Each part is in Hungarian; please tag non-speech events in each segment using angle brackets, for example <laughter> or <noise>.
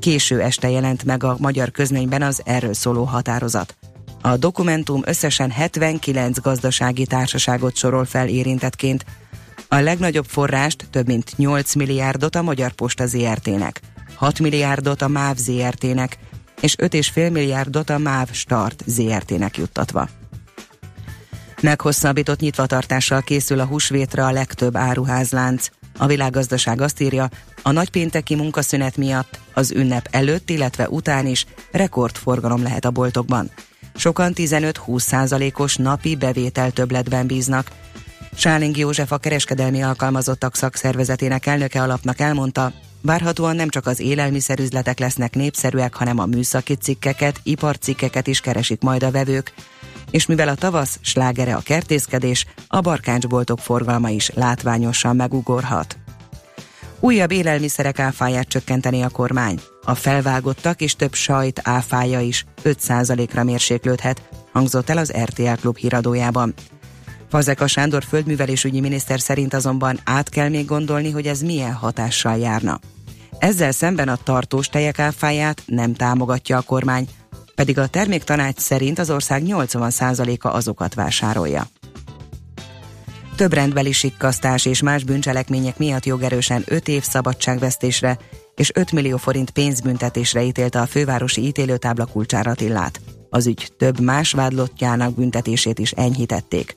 Késő este jelent meg a magyar közményben az erről szóló határozat. A dokumentum összesen 79 gazdasági társaságot sorol fel érintetként. A legnagyobb forrást, több mint 8 milliárdot a Magyar Posta ZRT-nek, 6 milliárdot a MÁV ZRT-nek, és 5,5 milliárdot a MÁV Start ZRT-nek juttatva. Meghosszabbított nyitvatartással készül a húsvétre a legtöbb áruházlánc. A világgazdaság azt írja, a nagypénteki munkaszünet miatt az ünnep előtt, illetve után is rekordforgalom lehet a boltokban. Sokan 15-20 százalékos napi bevétel többletben bíznak. Sáling József a kereskedelmi alkalmazottak szakszervezetének elnöke alapnak elmondta, Várhatóan nem csak az élelmiszerüzletek lesznek népszerűek, hanem a műszaki cikkeket, iparcikkeket is keresik majd a vevők, és mivel a tavasz slágere a kertészkedés, a barkácsboltok forgalma is látványosan megugorhat. Újabb élelmiszerek áfáját csökkenteni a kormány. A felvágottak és több sajt áfája is 5%-ra mérséklődhet, hangzott el az RTL Klub híradójában. Fazeka Sándor földművelésügyi miniszter szerint azonban át kell még gondolni, hogy ez milyen hatással járna. Ezzel szemben a tartós tejek áfáját nem támogatja a kormány, pedig a terméktanács szerint az ország 80%-a azokat vásárolja. Több rendbeli sikkasztás és más bűncselekmények miatt jogerősen 5 év szabadságvesztésre és 5 millió forint pénzbüntetésre ítélte a fővárosi ítélőtábla kulcsára Attillát. Az ügy több más vádlottjának büntetését is enyhítették.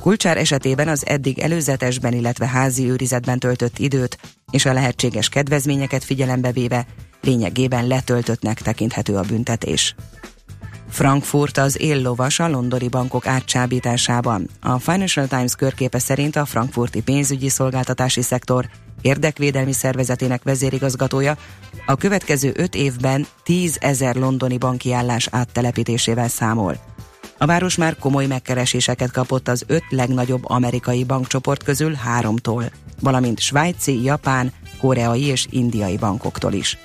Kulcsár esetében az eddig előzetesben, illetve házi őrizetben töltött időt és a lehetséges kedvezményeket figyelembe véve lényegében letöltöttnek tekinthető a büntetés. Frankfurt az éllovas a londoni bankok átcsábításában. A Financial Times körképe szerint a frankfurti pénzügyi szolgáltatási szektor érdekvédelmi szervezetének vezérigazgatója a következő öt évben 10 ezer londoni banki állás áttelepítésével számol. A város már komoly megkereséseket kapott az öt legnagyobb amerikai bankcsoport közül háromtól, valamint svájci, japán, koreai és indiai bankoktól is.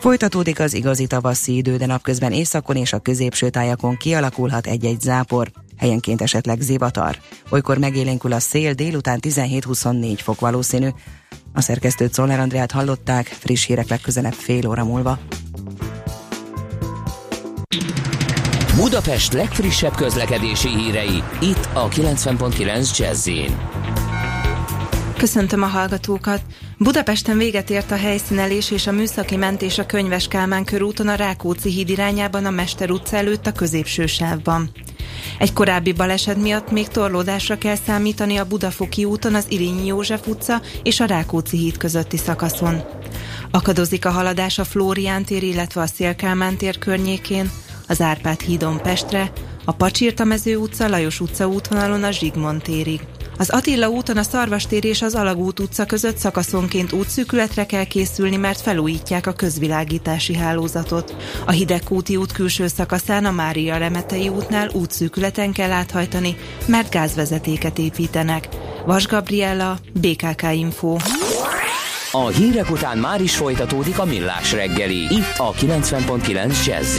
Folytatódik az igazi tavaszi idő, de napközben északon és a középső tájakon kialakulhat egy-egy zápor, helyenként esetleg zivatar. Olykor megélénkül a szél, délután 17-24 fok valószínű. A szerkesztőt Szoller Andrát hallották, friss hírek legközelebb fél óra múlva. Budapest legfrissebb közlekedési hírei, itt a 90.9 jazz Köszöntöm a hallgatókat! Budapesten véget ért a helyszínelés és a műszaki mentés a Könyves Kálmán körúton a Rákóczi híd irányában a Mester utca előtt a középső sávban. Egy korábbi baleset miatt még torlódásra kell számítani a Budafoki úton az Irényi József utca és a Rákóczi híd közötti szakaszon. Akadozik a haladás a Flórián tér, illetve a Szélkálmán tér környékén, az Árpád hídon Pestre, a Pacsirtamező utca, Lajos utca útvonalon a Zsigmond térig. Az Attila úton a Szarvastér és az Alagút utca között szakaszonként útszűkületre kell készülni, mert felújítják a közvilágítási hálózatot. A Hidegkúti út külső szakaszán a Mária Remetei útnál útszűkületen kell áthajtani, mert gázvezetéket építenek. Vas Gabriella, BKK Info. A hírek után már is folytatódik a millás reggeli, itt a 90.9 jazz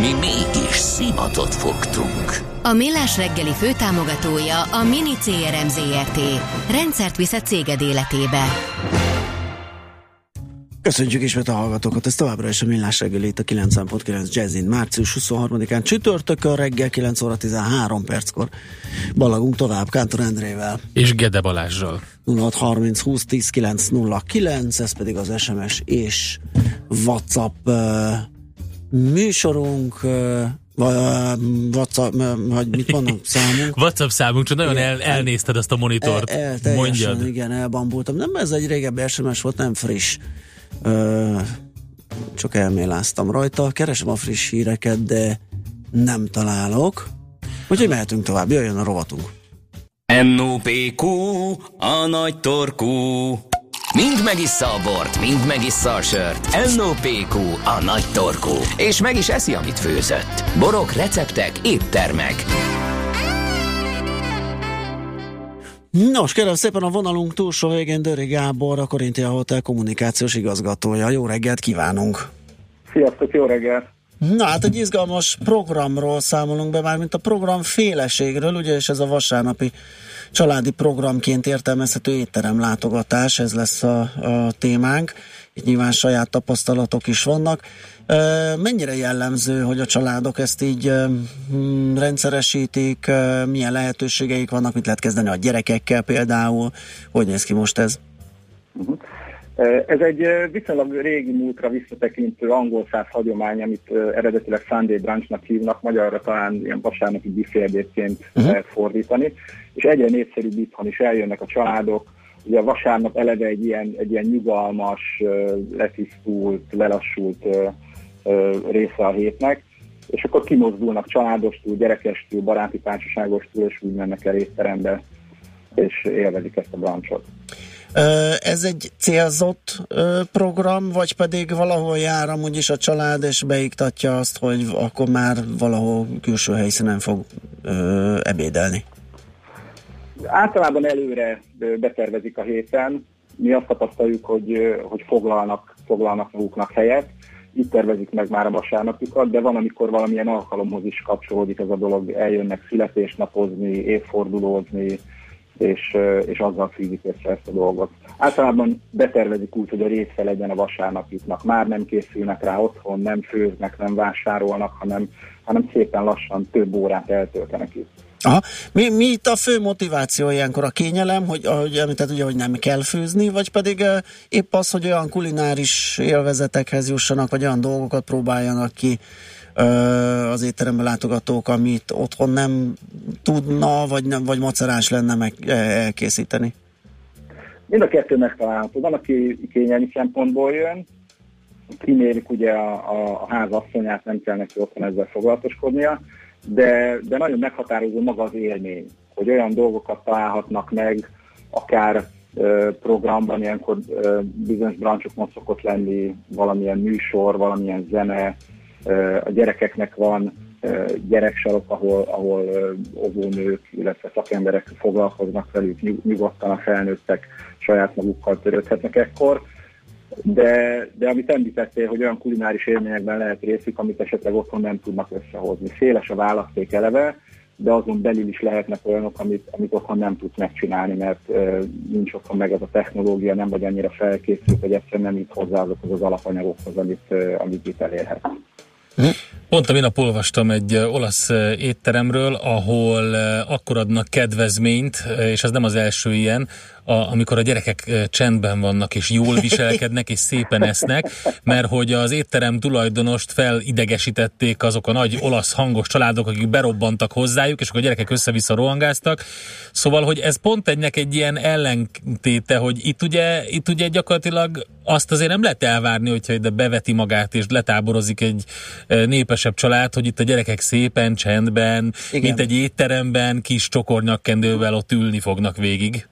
Mi mégis szimatot fogtunk. A Millás reggeli főtámogatója a Mini CRM Zrt. Rendszert visz a céged életébe. Köszönjük ismét a hallgatókat, ez továbbra is a Millás reggeli itt a 90.9 Jazzin. Március 23-án csütörtökön reggel 9 óra 13 perckor balagunk tovább Kántor Endrével. És Gede Balázsral. 0630 20 10 909, ez pedig az SMS és WhatsApp uh, műsorunk, WhatsApp, vagy mit mondom, <laughs> számunk. WhatsApp számunk, csak nagyon el, elnézted azt a monitort. El, el, teljesen, Mondjad. igen, elbambultam. Nem, ez egy régebbi SMS volt, nem friss. Ö, csak elméláztam rajta. Keresem a friss híreket, de nem találok. Úgyhogy mehetünk tovább, jöjjön a rovatunk. NOPQ, a nagy torkú. Mind megissza a bort, mind megissza a sört. NOPQ, a nagy torkú. És meg is eszi, amit főzött. Borok, receptek, éttermek. Nos, kérem szépen a vonalunk túlsó végén Döri Gábor, a Korintia Hotel kommunikációs igazgatója. Jó reggelt kívánunk! Sziasztok, jó reggelt! Na hát egy izgalmas programról számolunk be, már mint a program féleségről, ugye, és ez a vasárnapi családi programként értelmezhető étterem látogatás, ez lesz a, a témánk. Itt nyilván saját tapasztalatok is vannak. Mennyire jellemző, hogy a családok ezt így hm, rendszeresítik, milyen lehetőségeik vannak, mit lehet kezdeni a gyerekekkel például, hogy néz ki most ez? Uh-huh. Ez egy viszonylag régi múltra visszatekintő angol száz hagyomány, amit eredetileg Sunday Brunchnak hívnak, magyarra talán ilyen vasárnapi büférdétként uh-huh. lehet fordítani, és egyre népszerűbb itthon is eljönnek a családok, ugye a vasárnap eleve egy ilyen, egy ilyen nyugalmas, letisztult, lelassult része a hétnek, és akkor kimozdulnak családostól, gyerekestől, baráti társaságostól, és úgy mennek el étterembe, és élvezik ezt a brancsot. Ez egy célzott program, vagy pedig valahol jár amúgy is a család, és beiktatja azt, hogy akkor már valahol külső helyszínen fog ebédelni? Általában előre betervezik a héten. Mi azt tapasztaljuk, hogy, hogy foglalnak, foglalnak maguknak helyet, itt tervezik meg már a vasárnapukat, de van, amikor valamilyen alkalomhoz is kapcsolódik ez a dolog, eljönnek születésnapozni, évfordulózni, és, és azzal fűzik össze ezt a dolgot. Általában betervezik úgy, hogy a része legyen a vasárnapjuknak. Már nem készülnek rá otthon, nem főznek, nem vásárolnak, hanem, hanem szépen lassan több órát eltöltenek itt. Aha. Mi, mi itt a fő motiváció ilyenkor? A kényelem, hogy ahogy említett, ugye, hogy nem kell főzni, vagy pedig épp az, hogy olyan kulináris élvezetekhez jussanak, vagy olyan dolgokat próbáljanak ki az étterembe látogatók, amit otthon nem tudna, vagy, nem, vagy macerás lenne meg elkészíteni? Mind a kettő megtalálható. Van, aki kényelmi szempontból jön, kimérik ugye a, a, a ház nem kell neki otthon ezzel foglalatoskodnia, de, de nagyon meghatározó maga az élmény, hogy olyan dolgokat találhatnak meg, akár programban, ilyenkor ö, bizonyos brancsokon szokott lenni valamilyen műsor, valamilyen zene, a gyerekeknek van gyereksarok, ahol, ahol óvónők, illetve szakemberek foglalkoznak velük, nyugodtan a felnőttek saját magukkal törődhetnek ekkor de, de amit említettél, hogy olyan kulináris élményekben lehet részük, amit esetleg otthon nem tudnak összehozni. Széles a választék eleve, de azon belül is lehetnek olyanok, amit, amit otthon nem tudsz megcsinálni, mert uh, nincs otthon meg az a technológia, nem vagy annyira felkészült, hogy egyszerűen nem itt hozzá azokhoz az alapanyagokhoz, amit, uh, amit itt elérhet. Pont a minap olvastam egy olasz étteremről, ahol akkor adnak kedvezményt, és ez nem az első ilyen, a, amikor a gyerekek csendben vannak, és jól <laughs> viselkednek, és szépen esznek, mert hogy az étterem tulajdonost felidegesítették azok a nagy olasz hangos családok, akik berobbantak hozzájuk, és akkor a gyerekek össze-vissza rohangáztak. Szóval, hogy ez pont egynek egy ilyen ellentéte, hogy itt ugye, itt ugye gyakorlatilag azt azért nem lehet elvárni, hogyha ide beveti magát és letáborozik egy népesebb család, hogy itt a gyerekek szépen, csendben, Igen. mint egy étteremben, kis csokornyakkendővel ott ülni fognak végig.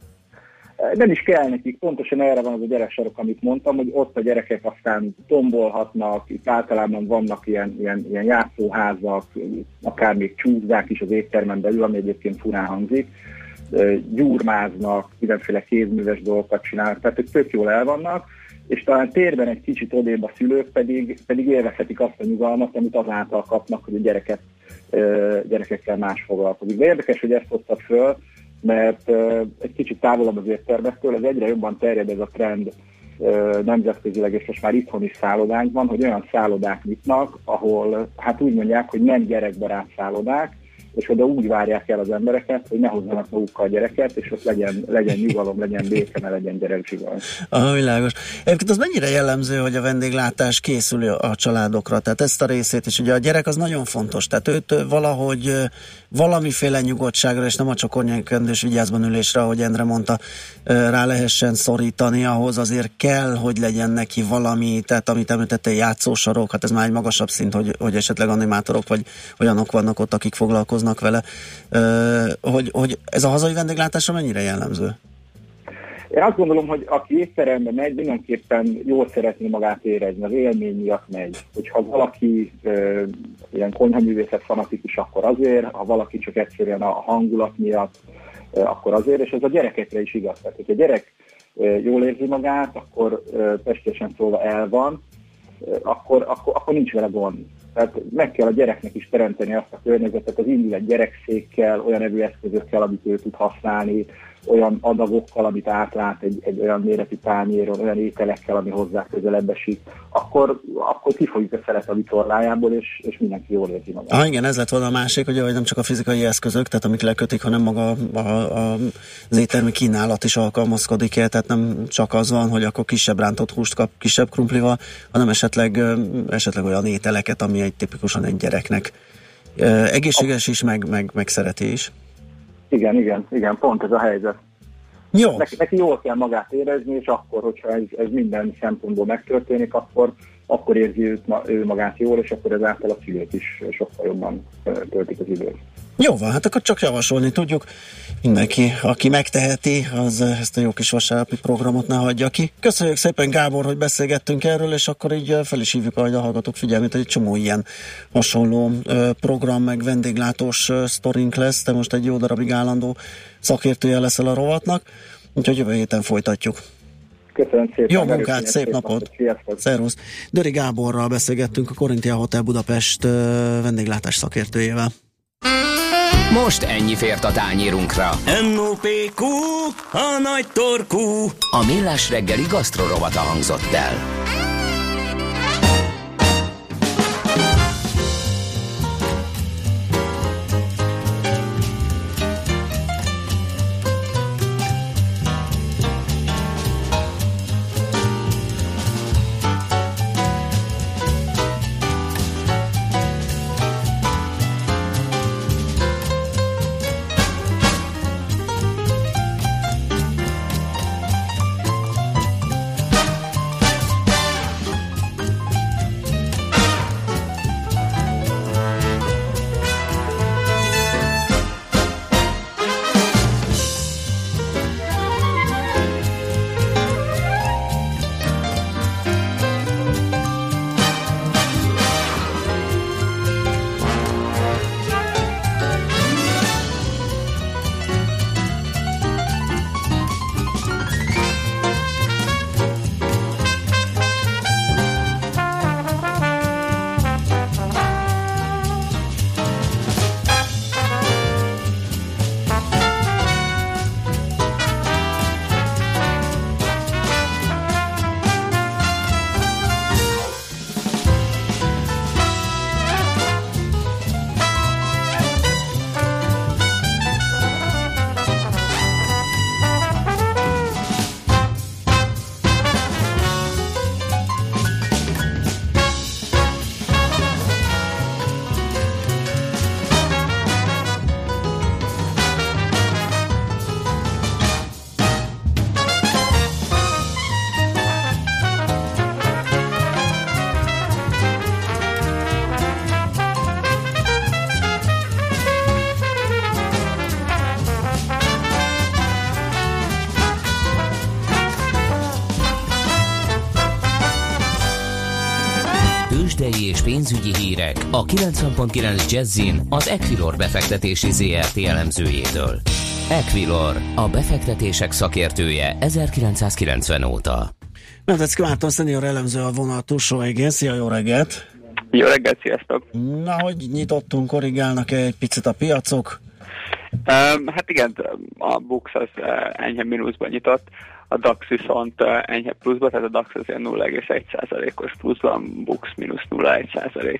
Nem is kell nekik, pontosan erre van az a gyereksarok, amit mondtam, hogy ott a gyerekek aztán tombolhatnak, itt általában vannak ilyen, ilyen, ilyen játszóházak, akár még csúzzák is az éttermen belül, ami egyébként furán hangzik, gyúrmáznak, mindenféle kézműves dolgokat csinálnak, tehát ők tök jól el és talán térben egy kicsit odébb a szülők pedig, pedig élvezhetik azt a nyugalmat, amit azáltal kapnak, hogy a gyereket, gyerekekkel más foglalkozik. De érdekes, hogy ezt hoztad föl, mert egy kicsit távolabb az éttermektől, ez egyre jobban terjed ez a trend nemzetközileg, és most már itthon is szállodánk van, hogy olyan szállodák nyitnak, ahol hát úgy mondják, hogy nem gyerekbarát szállodák, és oda úgy várják el az embereket, hogy ne hozzanak magukkal a gyereket, és ott legyen, legyen nyugalom, legyen béke, ne legyen gyerekzsigal. Ah, világos. Egyébként az mennyire jellemző, hogy a vendéglátás készül a családokra, tehát ezt a részét is. Ugye a gyerek az nagyon fontos, tehát őt valahogy valamiféle nyugodtságra, és nem a csokornyelkendős vigyázban ülésre, ahogy Endre mondta, rá lehessen szorítani, ahhoz azért kell, hogy legyen neki valami, tehát amit említette, játszósarok, hát ez már egy magasabb szint, hogy, hogy esetleg animátorok, vagy olyanok vannak ott, akik foglalkoznak vele, hogy, hogy ez a hazai vendéglátásra mennyire jellemző? Én azt gondolom, hogy aki étterembe megy, mindenképpen jól szeretné magát érezni, az élmény miatt megy. Hogyha valaki e, ilyen konyhaművészet fanatikus, akkor azért, ha valaki csak egyszerűen a hangulat miatt, e, akkor azért, és ez a gyerekekre is igaz. Tehát, hogyha gyerek e, jól érzi magát, akkor e, testesen szólva el van, akkor, akkor, akkor nincs vele gond. Tehát meg kell a gyereknek is teremteni azt a környezetet, az indul egy gyerekszékkel, olyan evőeszközökkel, amit ő tud használni, olyan adagokkal, amit átlát egy, egy olyan méretű tányéron, olyan ételekkel, ami hozzá közelebb esik, akkor, akkor kifolyik a szelet a vitorlájából, és, és mindenki jól érzi magát. Ah, igen, ez lett volna a másik, hogy nem csak a fizikai eszközök, tehát amik lekötik, hanem maga a, a, az éttermi kínálat is alkalmazkodik el, tehát nem csak az van, hogy akkor kisebb rántott húst kap, kisebb krumplival, hanem esetleg, esetleg olyan ételeket, ami egy tipikusan egy gyereknek egészséges is, meg, meg, meg szereti is. Igen, igen, igen, pont ez a helyzet. Jó. Neki, neki jól kell magát érezni, és akkor, hogyha ez, ez minden szempontból megtörténik, akkor, akkor érzi őt, ő magát jól, és akkor ezáltal a szülők is sokkal jobban töltik az időt. Jó van, hát akkor csak javasolni tudjuk. Mindenki, aki megteheti, az ezt a jó kis vasárnapi programot ne hagyja ki. Köszönjük szépen Gábor, hogy beszélgettünk erről, és akkor így fel is hívjuk a hallgatók figyelmét, hogy egy csomó ilyen hasonló program, meg vendéglátós sztorink lesz, de most egy jó darabig állandó szakértője leszel a rovatnak, úgyhogy jövő héten folytatjuk. Köszönöm szépen. Jó munkát, szép napot. napot. Szervusz. Döri Gáborral beszélgettünk a Korintia Hotel Budapest vendéglátás szakértőjével. Most ennyi fért a tányírunkra. M.O.P.Q. A nagy torkú. A millás reggeli gasztrorovata hangzott el. Hírek a 90.9 Jazzin az Equilor befektetési ZRT elemzőjétől. Equilor, a befektetések szakértője 1990 óta. Medvecki Márton szenior elemző a vonal túlsó végén. Szia, jó reggelt! Jó reggelt, sziasztok! Na, hogy nyitottunk, korrigálnak -e egy picit a piacok? Um, hát igen, a Bux az uh, enyhe mínuszban nyitott, a DAX viszont uh, enyhe pluszban, tehát a DAX azért 0,1%-os pluszban, Bux mínusz 0,1%,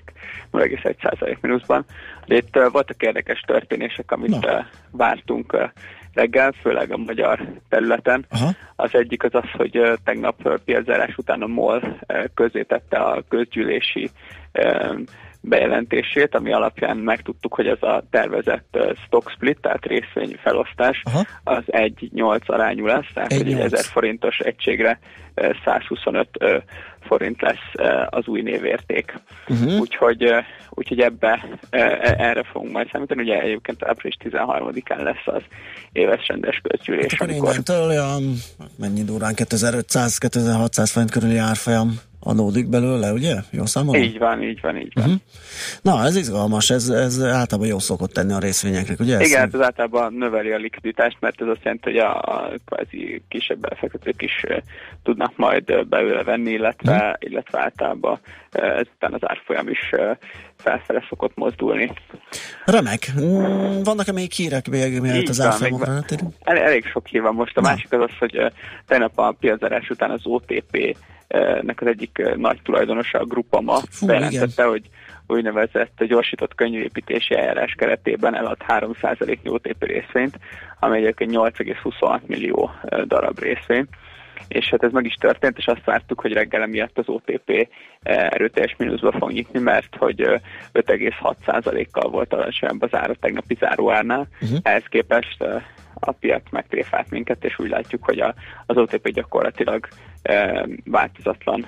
0,1% mínuszban. De itt uh, voltak érdekes történések, amit uh, vártunk uh, reggel, főleg a magyar területen. Aha. Az egyik az az, hogy tegnap piaczárás után a MOL közé tette a közgyűlési bejelentését, ami alapján megtudtuk, hogy ez a tervezett stock split, tehát részvény felosztás, Aha. az 1-8 arányú lesz, tehát egy 1000 forintos egységre 125 forint lesz az új névérték. Uh-huh. Úgyhogy, úgyhogy ebbe erre fogunk majd számítani. Ugye egyébként április 13-án lesz az éves rendes közgyűlés. Hát akkor innentől olyan mennyi durán 2500-2600 forint körüli árfolyam adódik belőle, ugye? Jó számolom? Így van, így van, így van. Uh-huh. Na, ez izgalmas, ez, ez általában jó szokott tenni a részvényeknek, ugye? Igen, hát ez általában növeli a likviditást, mert ez azt jelenti, hogy a, a kvázi kisebb befektetők is uh, tudnak majd belőle venni, illetve, uh-huh. illetve általában uh, ezután az árfolyam is uh, felfele szokott mozdulni. Remek. Mm, vannak-e még hírek még, mielőtt az árfolyamokra el, Elég sok hír van most. A Na. másik az az, hogy tegnap a piaczárás után az OTP nek az egyik nagy tulajdonosa, a Grupama bejelentette, hogy úgynevezett gyorsított könyvépítési eljárás keretében elad 3%-nyi OTP részvényt, ami egyébként 8,26 millió darab részvény. És hát ez meg is történt, és azt vártuk, hogy reggel miatt az OTP erőteljes mínuszba fog nyitni, mert hogy 5,6%-kal volt alacsonyabb az ára tegnapi záróárnál. Uh-huh. Ehhez képest a piac megtréfált minket, és úgy látjuk, hogy a, az OTP gyakorlatilag változatlan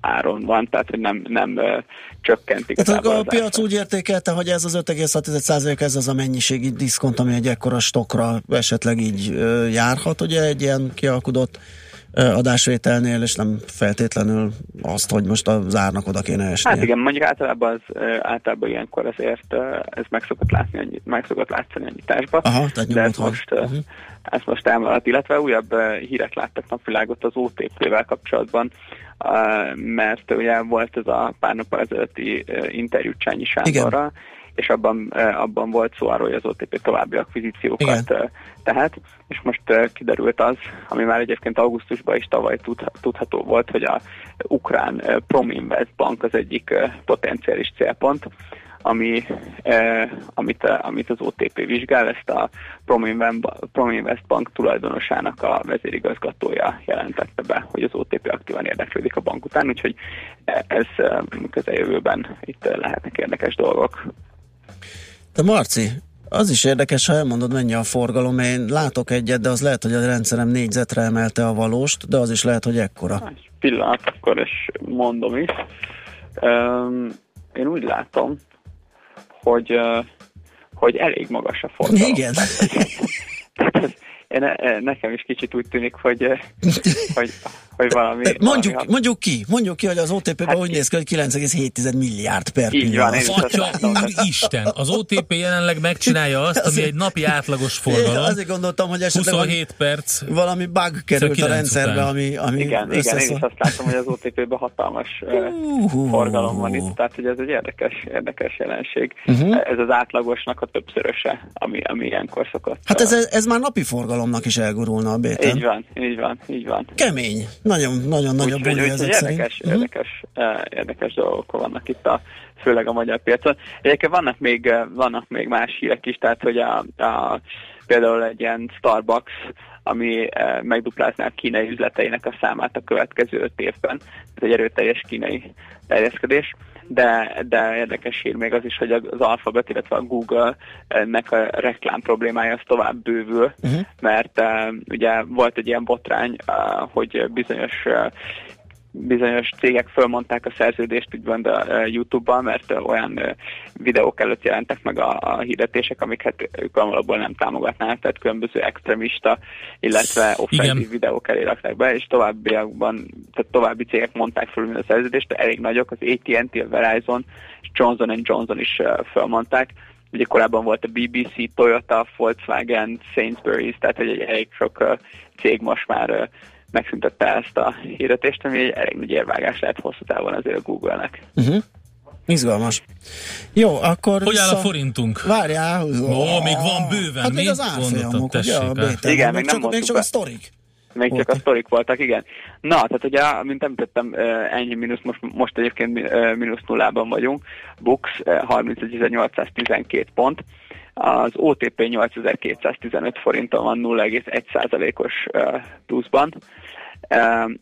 áron van, tehát hogy nem, nem e, csökkent Tehát a, a piac úgy értékelte, hogy ez az 5,6% ez az a mennyiségi diszkont, ami egy ekkora stokra esetleg így járhat, ugye egy ilyen kialkudott adásvételnél, és nem feltétlenül azt, hogy most az árnak oda kéne esni. Hát igen, mondjuk általában, az, általában ilyenkor azért ez meg szokott, látni, meg szokott látszani a nyitásba. Aha, tehát de ez most, uh-huh. ez most elmaradt, illetve újabb hírek láttak napvilágot az OTP-vel kapcsolatban, mert ugye volt ez a pár nap ezelőtti interjú Csányi Sándorral, igen és abban, abban volt szó arról, hogy az OTP további akvizíciókat Igen. tehet, és most kiderült az, ami már egyébként augusztusban is tavaly tudható volt, hogy a ukrán Prominvest Bank az egyik potenciális célpont, ami, eh, amit, amit az OTP vizsgál, ezt a Prominvest Bank tulajdonosának a vezérigazgatója jelentette be, hogy az OTP aktívan érdeklődik a bank után, úgyhogy ez közeljövőben itt lehetnek érdekes dolgok. De Marci, az is érdekes, ha elmondod, mennyi a forgalom. Én látok egyet, de az lehet, hogy a rendszerem négyzetre emelte a valóst, de az is lehet, hogy ekkora. Egy pillanat, akkor is mondom is. Um, én úgy látom, hogy, uh, hogy elég magas a forgalom. Igen. <laughs> én, nekem is kicsit úgy tűnik, hogy, <laughs> hogy, hogy valami... Mondjuk, valami mondjuk ki, mondjuk ki, hogy az OTP-ben hát úgy néz ki, hogy 9,7 milliárd per pillanat. Atya Isten, az OTP jelenleg megcsinálja azt, ami egy napi átlagos forgalom. Én azért gondoltam, hogy esetleg 27 perc. Valami bug került a rendszerbe, ami, ami Igen, igen, én is azt látom, hogy az OTP-ben hatalmas uh, forgalom van itt, tehát hogy ez egy érdekes, érdekes jelenség. Uh-huh. Ez az átlagosnak a többszöröse, ami, ami ilyenkor szokott. Hát ez, ez már napi forgalomnak is elgurulna a béten. Így van, így van, így van. Kemény. Nagyon, nagyon nagyon buli ezek érdekes, szerint. érdekes, uh-huh. érdekes, érdekes dolgok vannak itt a, főleg a magyar piacon. Egyébként vannak még, eh, vannak még más hírek is, tehát hogy a, a például egy ilyen Starbucks, ami eh, megduplázná a kínai üzleteinek a számát a következő öt évben. Ez egy erőteljes kínai terjeszkedés de, de érdekes hír még az is, hogy az Alphabet, illetve a Google-nek a reklám problémája az tovább bővül, uh-huh. mert uh, ugye volt egy ilyen botrány, uh, hogy bizonyos uh, bizonyos cégek fölmondták a szerződést úgymond a YouTube-ban, mert olyan videók előtt jelentek meg a, a hirdetések, amiket ők valóban nem támogatnának, tehát különböző extremista, illetve offenzív videók elé rakták be, és továbbiakban, tehát további cégek mondták föl a szerződést, elég nagyok, az AT&T, a Verizon, és Johnson Johnson is fölmondták, ugye korábban volt a BBC, Toyota, Volkswagen, Sainsbury's, tehát egy elég sok cég most már megszüntette ezt a hirdetést, ami egy elég nagy érvágás lehet hosszú távon azért a Google-nek. Uh-huh. Izgalmas. Jó, akkor... Hogy áll a forintunk? Várjál. Ó, még van bőven. Hát még az árfolyamok, ugye? A Igen, még nem csak, még csak a sztorik. Még csak a sztorik voltak, igen. Na, tehát ugye, mint említettem, ennyi mínusz, most, most egyébként mínusz nullában vagyunk. Bux 31.812 pont. Az OTP 8215 forinton van 0,1%-os pluszban.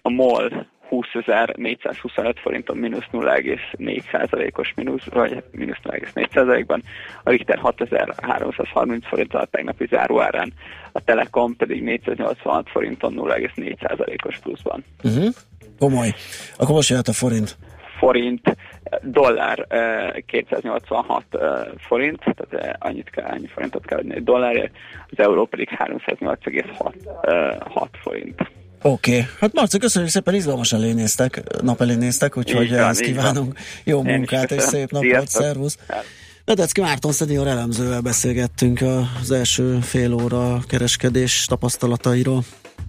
A MOL 20.425 forinton mínusz 0,4%-os mínusz, vagy mínusz 0,4%-ban, a Richter 6.330 forinton a tegnapi záróárán, a Telekom pedig 486 forinton 0,4%-os pluszban. Uh-huh. Komoly. Akkor most jöhet a forint forint, dollár 286 forint, tehát annyit kell, annyi forintot kell adni egy dollárért, az euró pedig 308,6 forint. Oké, okay. hát Marci, köszönjük szépen, izgalmas elé néztek, nap elé néztek, úgyhogy ezt kívánunk jó Én munkát és szép napot, szervusz! Vedecki Márton szenior elemzővel beszélgettünk az első fél óra kereskedés tapasztalatairól.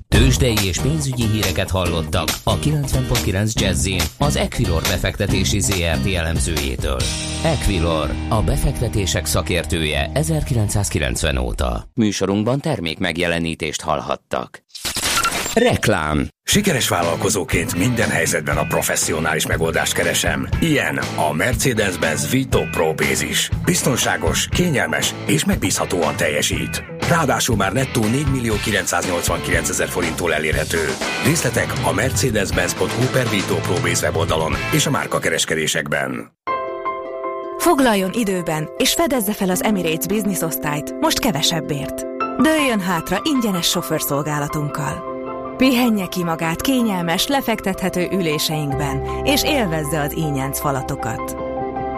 Tőzsdei és pénzügyi híreket hallottak a 90.9 jazz az Equilor befektetési ZRT elemzőjétől. Equilor, a befektetések szakértője 1990 óta. Műsorunkban termék megjelenítést hallhattak. Reklám Sikeres vállalkozóként minden helyzetben a professzionális megoldást keresem. Ilyen a Mercedes-Benz Vito Pro Bázis. Biztonságos, kényelmes és megbízhatóan teljesít. Ráadásul már nettó 4 millió 989 ezer forinttól elérhető. Részletek a mercedes-benz.hu per Vito Pro Base weboldalon és a márka kereskedésekben. Foglaljon időben és fedezze fel az Emirates Business osztályt most kevesebbért. Dőljön hátra ingyenes sofőrszolgálatunkkal. Pihenje ki magát kényelmes, lefektethető üléseinkben, és élvezze az ínyenc falatokat.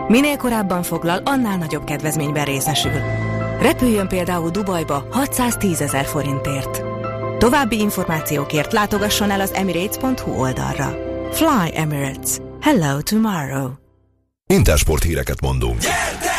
Minél korábban foglal, annál nagyobb kedvezményben részesül. Repüljön például Dubajba 610 ezer forintért. További információkért látogasson el az emirates.hu oldalra. Fly Emirates. Hello tomorrow. Intersport híreket mondunk. Gyertek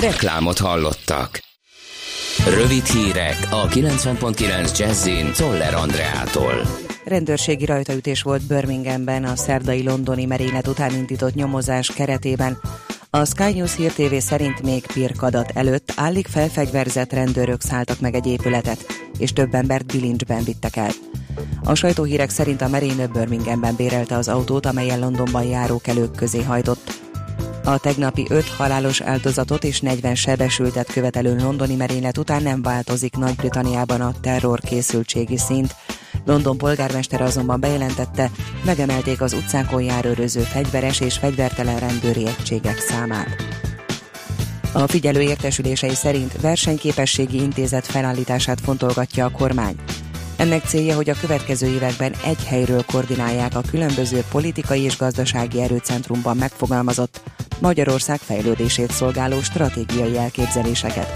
Reklámot hallottak. Rövid hírek a 90.9 Jazzin Toller Andreától. Rendőrségi rajtaütés volt Birminghamben a szerdai londoni merénylet után indított nyomozás keretében. A Sky News Hír TV szerint még pirkadat előtt állig felfegyverzett rendőrök szálltak meg egy épületet, és több embert bilincsben vittek el. A sajtóhírek szerint a merénylő Birminghamben bérelte az autót, amelyen Londonban járókelők közé hajtott. A tegnapi 5 halálos áldozatot és 40 sebesültet követelő londoni merénylet után nem változik Nagy-Britanniában a terror készültségi szint. London polgármestere azonban bejelentette, megemelték az utcákon járőröző fegyveres és fegyvertelen rendőri egységek számát. A figyelő értesülései szerint versenyképességi intézet felállítását fontolgatja a kormány. Ennek célja, hogy a következő években egy helyről koordinálják a különböző politikai és gazdasági erőcentrumban megfogalmazott Magyarország fejlődését szolgáló stratégiai elképzeléseket.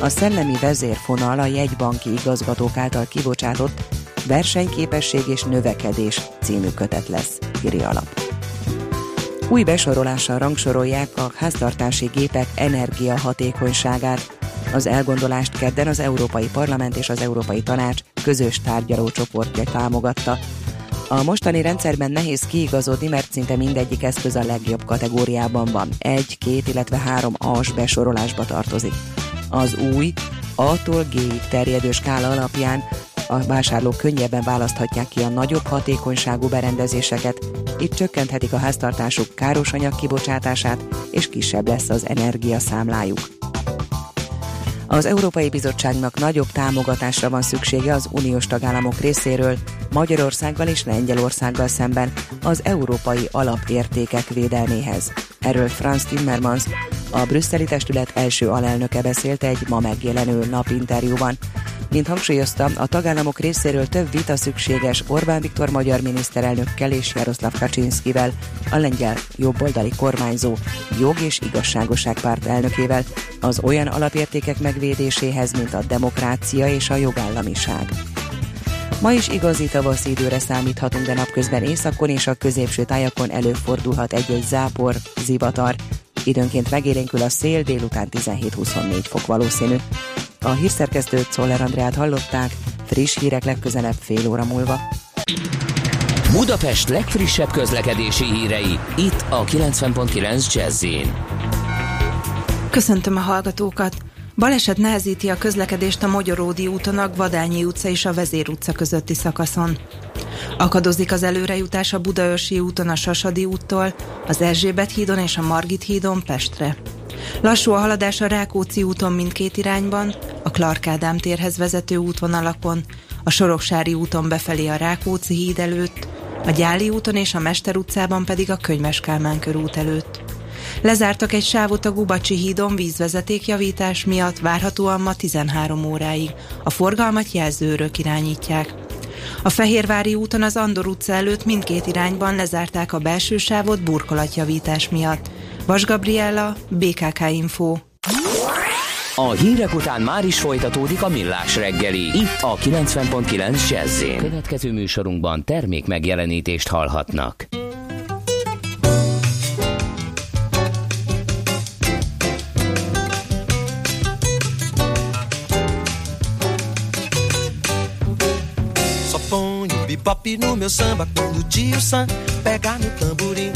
A szellemi vezérfonal a jegybanki igazgatók által kibocsátott Versenyképesség és növekedés című kötet lesz, írja alap. Új besorolással rangsorolják a háztartási gépek energiahatékonyságát. Az elgondolást kedden az Európai Parlament és az Európai Tanács közös tárgyalócsoportja támogatta. A mostani rendszerben nehéz kiigazodni, mert szinte mindegyik eszköz a legjobb kategóriában van. Egy, két, illetve három as besorolásba tartozik. Az új A-tól G-ig terjedő skála alapján a vásárlók könnyebben választhatják ki a nagyobb hatékonyságú berendezéseket, itt csökkenthetik a háztartásuk károsanyag kibocsátását, és kisebb lesz az energiaszámlájuk. Az Európai Bizottságnak nagyobb támogatásra van szüksége az uniós tagállamok részéről Magyarországgal és Lengyelországgal szemben az európai alapértékek védelméhez. Erről Franz Timmermans, a brüsszeli testület első alelnöke beszélt egy ma megjelenő napinterjúban. Mint hangsúlyozta, a tagállamok részéről több vita szükséges Orbán Viktor magyar miniszterelnökkel és Jaroszlav Kaczynszkivel, a lengyel jobboldali kormányzó jog és igazságosság párt elnökével, az olyan alapértékek megvédéséhez, mint a demokrácia és a jogállamiság. Ma is igazi tavaszi időre számíthatunk, de napközben északon és a középső tájakon előfordulhat egy-egy zápor, zivatar. Időnként megélénkül a szél, délután 17-24 fok valószínű. A hírszerkesztőt Szoller Andrát hallották, friss hírek legközelebb fél óra múlva. Budapest legfrissebb közlekedési hírei, itt a 90.9 jazz Köszöntöm a hallgatókat! Baleset nehezíti a közlekedést a Magyaródi úton, a Gvadányi utca és a Vezér utca közötti szakaszon. Akadozik az előrejutás a Budaörsi úton a Sasadi úttól, az Erzsébet hídon és a Margit hídon Pestre. Lassú a haladás a Rákóczi úton mindkét irányban, a Clark térhez vezető útvonalakon, a Soroksári úton befelé a Rákóczi híd előtt, a Gyáli úton és a Mester utcában pedig a Könyves Kálmán körút előtt. Lezártak egy sávot a Gubacsi hídon vízvezetékjavítás miatt várhatóan ma 13 óráig. A forgalmat jelzőrök irányítják. A Fehérvári úton az Andor utca előtt mindkét irányban lezárták a belső sávot burkolatjavítás miatt. Vas Gabriella, BKK Info. A hírek után már is folytatódik a millás reggeli. Itt a 90.9 jazz Következő műsorunkban termék megjelenítést hallhatnak. Bebop no meu samba quando o tio Sam pega no tamborim.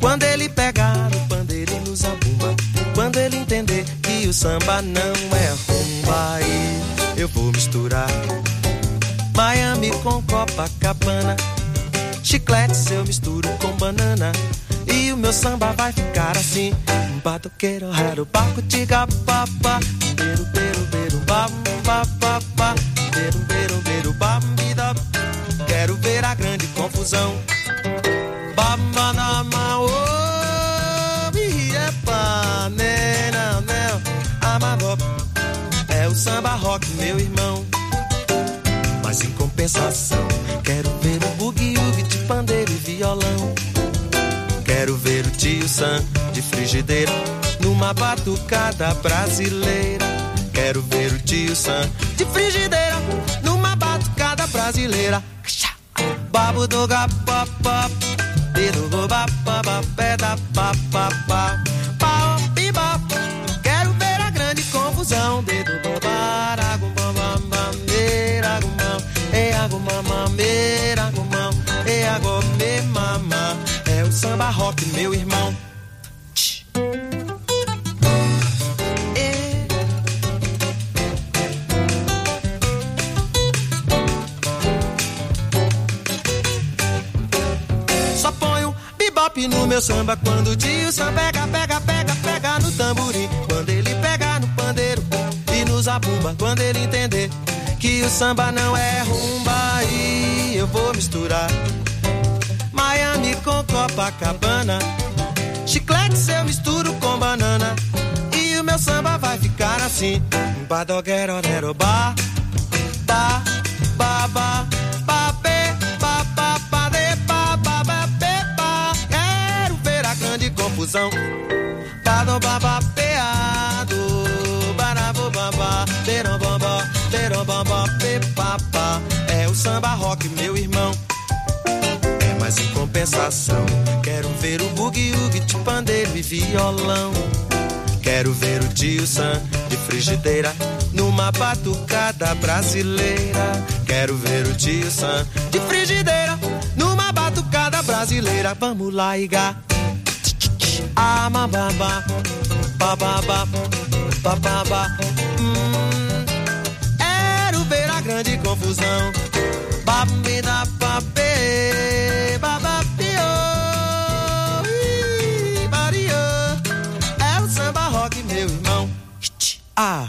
Quando ele pegar no pandeiro e no zabumba, quando ele entender que o samba não é rumba, aí eu vou misturar Miami com Copacabana, chiclete eu misturo com banana. E o meu samba vai ficar assim: batoqueiro, raro, baco, tiga, papa, beiro, beiro, beiro, bam, papa, beiro, beiro, beiro, bam, bida. Confusão. Bamanama, oh, não, não, amador. É o samba rock, meu irmão. Mas em compensação, quero ver o bugue-ugue de pandeiro e violão. Quero ver o tio Sam de frigideira numa batucada brasileira. Quero ver o tio Sam de frigideira numa batucada brasileira babu do ga pa pa dedo go ba pa ba peda pa pa pa pa pi ba quero ver a grande confusão. Dedo go para go bam bam bam mera go mam e ago mama e ago me é o samba rock meu irmão. Bebop no meu samba quando o Sam pega, pega, pega, pega no tamborim. Quando ele pega no pandeiro e no zabumba. Quando ele entender que o samba não é rumba, aí eu vou misturar Miami com Copacabana. Chiclete eu misturo com banana. E o meu samba vai ficar assim: Badoguero, ba, ba, ba, ba, ba, beiro, ba, ba, be, ba, ba. É o samba rock, meu irmão. É, mas em compensação, quero ver o bugue-ugue de pandeiro e violão. Quero ver o tio Sam de frigideira numa batucada brasileira. Quero ver o tio Sam de frigideira numa batucada brasileira. Vamos lá, Iga ama baba, bababa, bababa. Hum, era o ver a grande confusão. Babina papê, babapio, ii, mario. É o samba rock, meu irmão. Ah!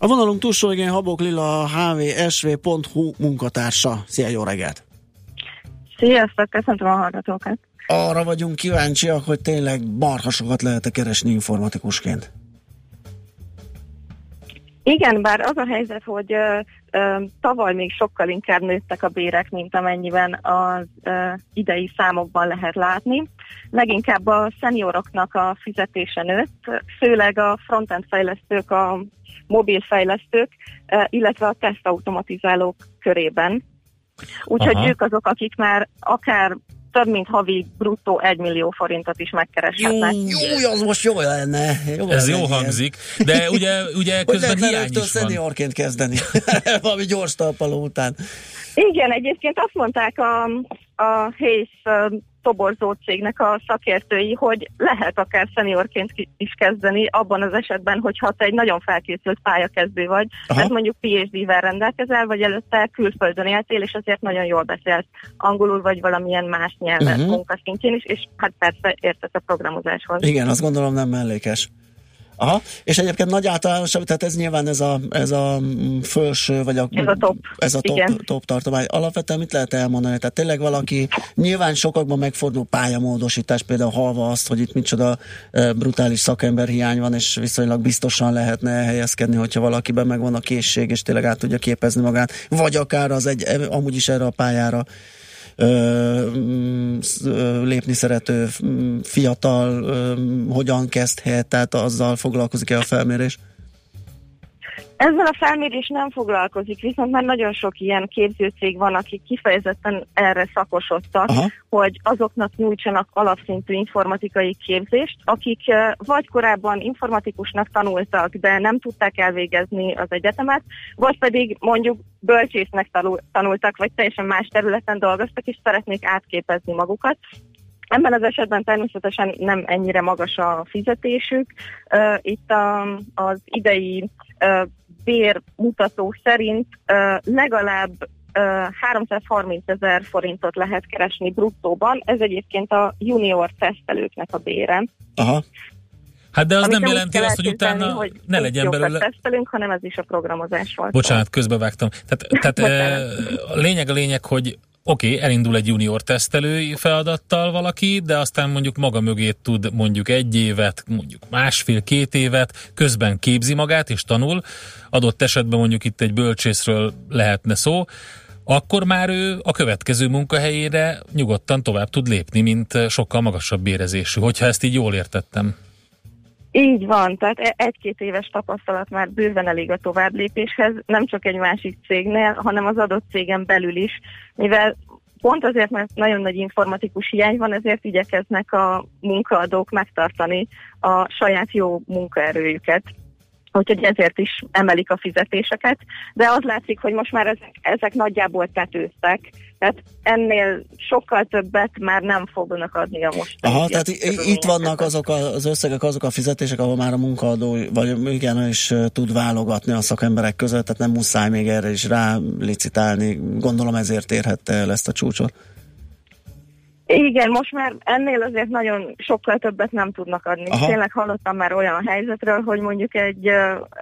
A vonalunk túlsó igen Habok Lilla, a hvsv.hu munkatársa. Szia, jó reggelt! Sziasztok, köszöntöm a hallgatókat! Arra vagyunk kíváncsiak, hogy tényleg marhasokat lehet keresni informatikusként. Igen, bár az a helyzet, hogy ö, ö, tavaly még sokkal inkább nőttek a bérek, mint amennyiben az ö, idei számokban lehet látni. Leginkább a szenioroknak a fizetése nőtt, főleg a frontend fejlesztők, a mobil fejlesztők, ö, illetve a tesztautomatizálók körében. Úgyhogy Aha. ők azok, akik már akár több mint havi bruttó 1 millió forintot is megkereshetnek. Jó, jó, az most jó lenne. Jó Ez lenne jó ilyen. hangzik, de ugye, ugye Hogy közben lehetne hiány is van. szeniorként kezdeni. <laughs> Valami gyors talpaló után. Igen, egyébként azt mondták a, a Hayes toborzó cégnek a szakértői, hogy lehet akár szeniorként is kezdeni abban az esetben, hogyha te egy nagyon felkészült pályakezdő vagy, Aha. mert mondjuk PhD-vel rendelkezel, vagy előtte külföldön éltél, és azért nagyon jól beszélsz angolul, vagy valamilyen más nyelven uh-huh. munkaszintjén is, és hát persze értesz a programozáshoz. Igen, azt gondolom nem mellékes. Aha, és egyébként nagy általánosabb, tehát ez nyilván ez a, ez a mm, felső, vagy a, Ez a top. ez a top, Igen. top tartomány. Alapvetően mit lehet elmondani? Tehát tényleg valaki, nyilván sokakban megfordul pályamódosítás, például halva azt, hogy itt micsoda brutális szakember hiány van, és viszonylag biztosan lehetne elhelyezkedni, hogyha valakiben megvan a készség, és tényleg át tudja képezni magát, vagy akár az egy, amúgy is erre a pályára lépni szerető mm, fiatal ö, hogyan kezdhet, tehát azzal foglalkozik-e a felmérés? Ezzel a felmérés nem foglalkozik, viszont már nagyon sok ilyen képzőcég van, akik kifejezetten erre szakosodtak, Aha. hogy azoknak nyújtsanak alapszintű informatikai képzést, akik eh, vagy korábban informatikusnak tanultak, de nem tudták elvégezni az egyetemet, vagy pedig mondjuk bölcsésznek tanul- tanultak, vagy teljesen más területen dolgoztak, és szeretnék átképezni magukat. Ebben az esetben természetesen nem ennyire magas a fizetésük. Ö, Itt a, az idei ö, bérmutató szerint legalább ö, 330 ezer forintot lehet keresni bruttóban. Ez egyébként a junior tesztelőknek a bére. Aha. Hát de az Amit nem jelenti azt, hogy utána hogy ne egy legyen belőle... tesztelünk, hanem ez is a programozás volt. Bocsánat, közbevágtam. Tehát, tehát <laughs> eh, a lényeg a lényeg, hogy oké, okay, elindul egy junior tesztelői feladattal valaki, de aztán mondjuk maga mögé tud mondjuk egy évet, mondjuk másfél-két évet, közben képzi magát és tanul, adott esetben mondjuk itt egy bölcsészről lehetne szó, akkor már ő a következő munkahelyére nyugodtan tovább tud lépni, mint sokkal magasabb bérezésű, hogyha ezt így jól értettem. Így van, tehát e- egy-két éves tapasztalat már bőven elég a továbblépéshez, nem csak egy másik cégnél, hanem az adott cégen belül is, mivel pont azért, mert nagyon nagy informatikus hiány van, ezért igyekeznek a munkaadók megtartani a saját jó munkaerőjüket. Úgyhogy ezért is emelik a fizetéseket, de az látszik, hogy most már ezek, ezek nagyjából tetőztek, tehát ennél sokkal többet már nem fognak adni a most. Aha, tehát itt vannak azok az összegek, azok a fizetések, ahol már a munkaadó, vagy igen, is tud válogatni a szakemberek között, tehát nem muszáj még erre is rá licitálni. Gondolom ezért érhette el ezt a csúcsot. Igen, most már ennél azért nagyon sokkal többet nem tudnak adni. Aha. Tényleg hallottam már olyan helyzetről, hogy mondjuk egy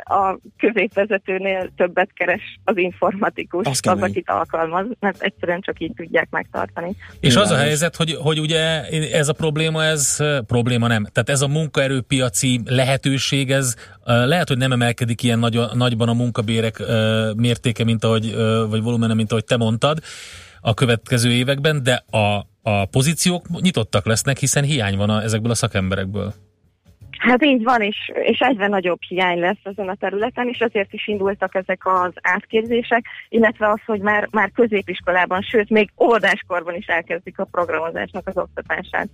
a középvezetőnél többet keres az informatikus, Az az, akit alkalmaz, mert egyszerűen csak így tudják megtartani. És az a helyzet, hogy, hogy ugye ez a probléma, ez probléma nem. Tehát ez a munkaerőpiaci lehetőség, ez lehet, hogy nem emelkedik ilyen nagy, nagyban a munkabérek mértéke, mint ahogy, vagy volumene, mint ahogy te mondtad a következő években, de a, a pozíciók nyitottak lesznek, hiszen hiány van a, ezekből a szakemberekből. Hát így van, és, és egyre nagyobb hiány lesz ezen a területen, és azért is indultak ezek az átképzések, illetve az, hogy már, már középiskolában, sőt, még óvodáskorban is elkezdik a programozásnak az oktatását.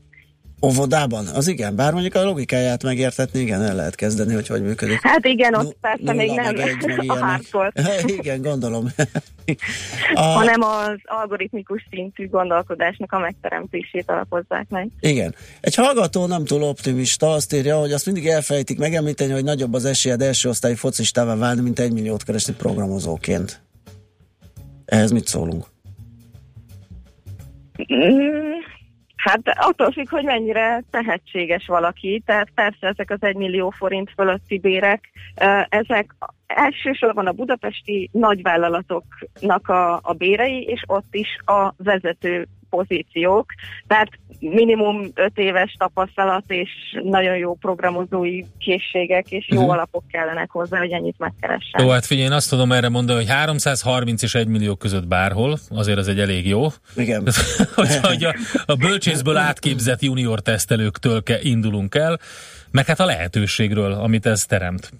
Óvodában? Az igen, bár mondjuk a logikáját megértetni, igen, el lehet kezdeni, hogy hogy működik. Hát igen, ott persze még nem egy, meg <laughs> a hardcore, <laughs> igen, gondolom. <laughs> a... hanem az algoritmikus szintű gondolkodásnak a megteremtését alapozzák meg. Igen. Egy hallgató nem túl optimista, azt írja, hogy azt mindig elfejtik megemlíteni, hogy nagyobb az esélyed első osztályi focistává válni, mint egy milliót keresni programozóként. Ehhez mit szólunk? Mm, Hát attól függ, hogy mennyire tehetséges valaki, tehát persze ezek az egy millió forint fölötti bérek, ezek elsősorban a budapesti nagyvállalatoknak a, a bérei, és ott is a vezető pozíciók, tehát minimum öt éves tapasztalat és nagyon jó programozói készségek és jó Mhm. alapok kellenek hozzá, hogy ennyit megkeressen. Jó, hát figyelj, én azt tudom erre mondani, hogy 330 és 1 millió között bárhol, azért ez egy elég jó. Igen. <laughs> hogy, hogy a, a bölcsészből átképzett junior tesztelőktől ke, indulunk el, meg hát a lehetőségről, amit ez teremt.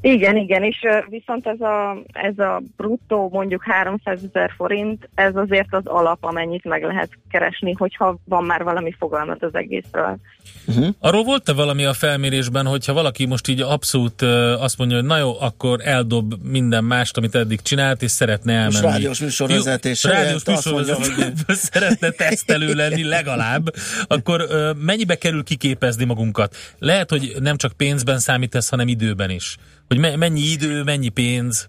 Igen, igen, és viszont ez a, ez a bruttó mondjuk 300 ezer forint, ez azért az alap, amennyit meg lehet keresni, hogyha van már valami fogalmat az egészről. Uh-huh. Arról volt-e valami a felmérésben, hogyha valaki most így abszolút azt mondja, hogy na jó, akkor eldob minden mást, amit eddig csinált, és szeretne elmenni. Most rádiós műsorvezetés Rádiós műsorvezetésből szeretne tesztelő lenni legalább, akkor mennyibe kerül kiképezni magunkat? Lehet, hogy nem csak pénzben számít ez, hanem időben is. Hogy me- mennyi idő, mennyi pénz?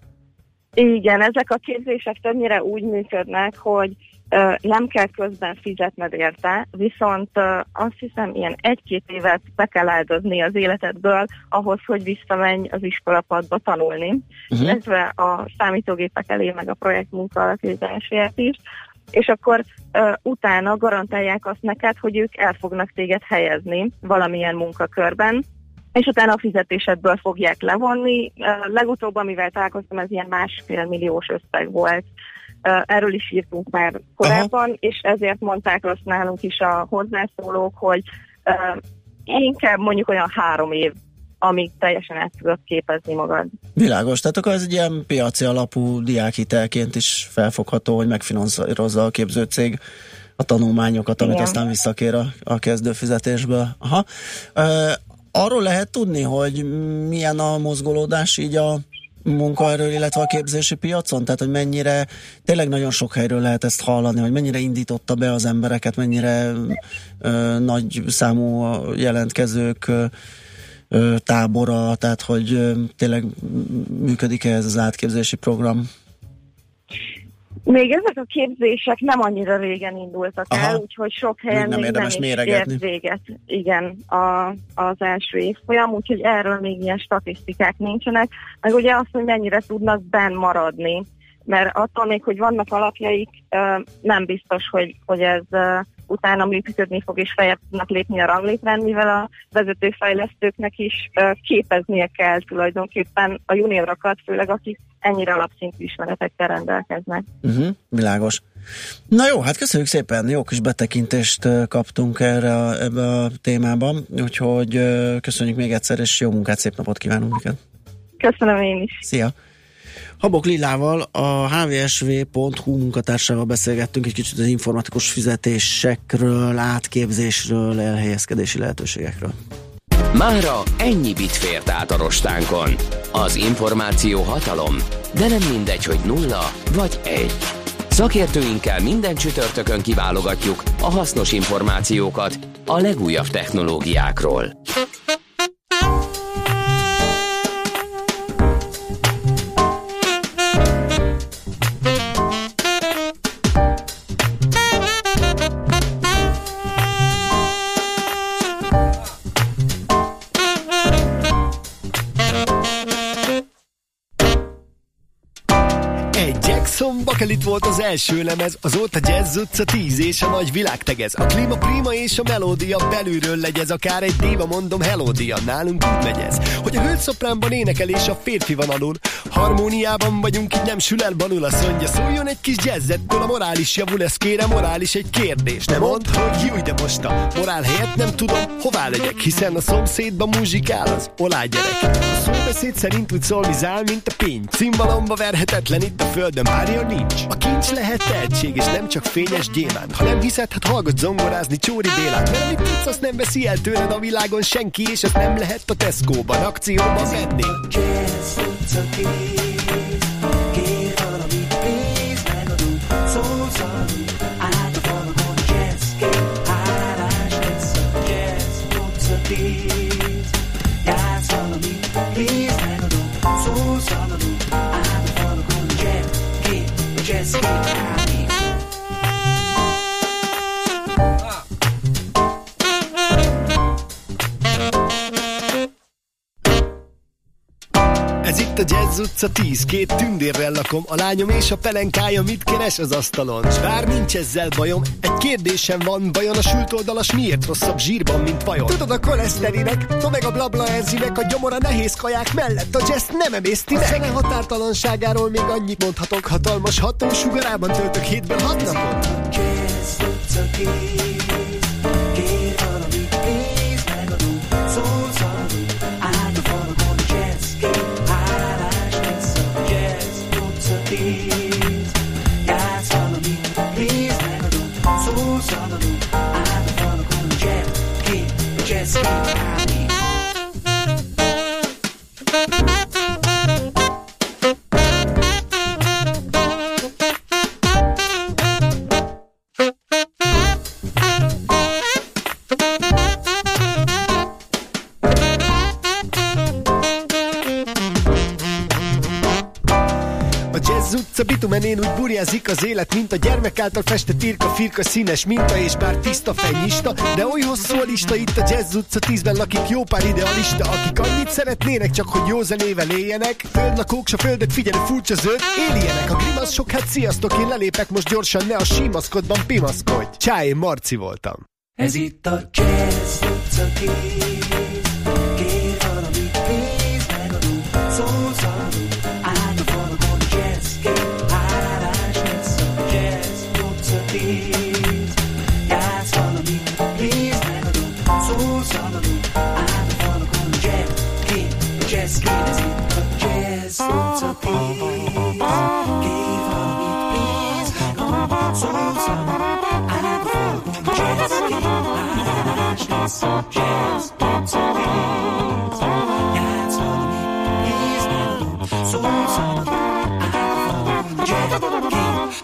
Igen, ezek a képzések többnyire úgy működnek, hogy ö, nem kell közben fizetned érte, viszont ö, azt hiszem ilyen egy-két évet be kell áldozni az életedből ahhoz, hogy visszamenj az iskolapadba tanulni, uh-huh. illetve a számítógépek elé, meg a projektmunka alakításért is, és akkor ö, utána garantálják azt neked, hogy ők el fognak téged helyezni valamilyen munkakörben, és utána a fizetésedből fogják levonni. Legutóbb, amivel találkoztam, ez ilyen másfél milliós összeg volt. Erről is írtunk már korábban, Aha. és ezért mondták azt nálunk is a hozzászólók, hogy inkább mondjuk olyan három év, amíg teljesen át tudod képezni magad. Világos, tehát akkor ez egy ilyen piaci alapú diákhitelként is felfogható, hogy megfinanszírozza a képzőcég a tanulmányokat, amit Igen. aztán visszakér a, a kezdőfizetésből. Aha. Arról lehet tudni, hogy milyen a mozgolódás így a munkaerő, illetve a képzési piacon? Tehát, hogy mennyire, tényleg nagyon sok helyről lehet ezt hallani, hogy mennyire indította be az embereket, mennyire ö, nagy számú jelentkezők ö, tábora, tehát, hogy ö, tényleg működik-e ez az átképzési program? Még ezek a képzések nem annyira régen indultak Aha. el, úgyhogy sok helyen nem még nem is méregetni. ért véget. Igen, a, az első évfolyam, úgyhogy erről még ilyen statisztikák nincsenek. Meg ugye azt, hogy mennyire tudnak benn maradni, mert attól még, hogy vannak alapjaik, nem biztos, hogy, hogy ez utána működni fog, és feljebb tudnak lépni a ranglétrán, mivel a vezetőfejlesztőknek is képeznie kell tulajdonképpen a juniorokat, főleg akik ennyire alapszintű ismeretekkel rendelkeznek. Uh-huh, világos. Na jó, hát köszönjük szépen, jó kis betekintést kaptunk erre a, ebbe a témában, úgyhogy köszönjük még egyszer, és jó munkát, szép napot kívánunk neked. Köszönöm én is. Szia! Habok Lillával, a hvsv.hu munkatársával beszélgettünk egy kicsit az informatikus fizetésekről, átképzésről, elhelyezkedési lehetőségekről. Mára ennyi bit fért át a rostánkon. Az információ hatalom, de nem mindegy, hogy nulla vagy egy. Szakértőinkkel minden csütörtökön kiválogatjuk a hasznos információkat a legújabb technológiákról. Bakelit volt az első lemez, azóta jazz utca tíz és a nagy világ tegez. A klíma prima és a melódia belülről legyez, akár egy diva mondom helódia, nálunk úgy megy ez. Hogy a hölgy énekel és a férfi van alul. Harmóniában vagyunk, így nem sül el banul a szondja. Szóljon egy kis jazzettől, a morális javul, ez kérem morális egy kérdés. Nem mond, hogy jó, de most a morál helyett nem tudom, hová legyek, hiszen a szomszédban muzsikál az olá gyerek. Szóbeszéd szerint úgy szolmizál, mint a pény. Cimbalomba verhetetlen itt a földön, párja nincs. A kincs lehet tehetség, és nem csak fényes gyémánt. Ha nem hiszed, hát hallgat zongorázni Csóri Bélát. Mert amit tudsz, azt nem veszi el tőled a világon senki, és ezt nem lehet a Tesco-ban, akcióban venni. Jazz, a Jazz utca 10 Két tündérrel lakom. A lányom és a pelenkája mit keres az asztalon? S bár nincs ezzel bajom Egy kérdésem van. Vajon a sült oldalas miért rosszabb zsírban, mint vajon? Tudod a koleszterinek No meg a blabla enzimek A gyomora nehéz kaják mellett. A jazz nem emészti meg A szene határtalanságáról még annyit mondhatok. Hatalmas hatósugarában töltök hétből hat napot. Jazz utca Én úgy burjázik az élet, mint a gyermek által festett írka, firka, színes minta, és bár tiszta fenyista, de oly hosszú a lista itt a Jazz utca 10-ben lakik jó pár idealista, akik annyit szeretnének, csak hogy jó zenével éljenek. Földlakók, s a földet figyelő furcsa zöld, éljenek a grimasz sok, hát sziasztok, én lelépek most gyorsan, ne a símaszkodban pimaszkodj. Csá, én Marci voltam. Ez itt a Jazz utca 10.